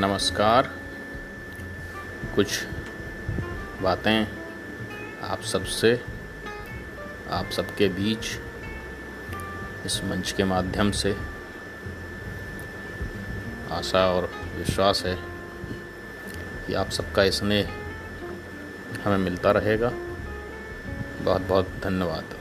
नमस्कार। कुछ बातें आप सबसे, आप सबके बीच इस मंच के माध्यम से आशा और विश्वास है कि आप सबका स्नेह हमें मिलता रहेगा। बहुत बहुत धन्यवाद।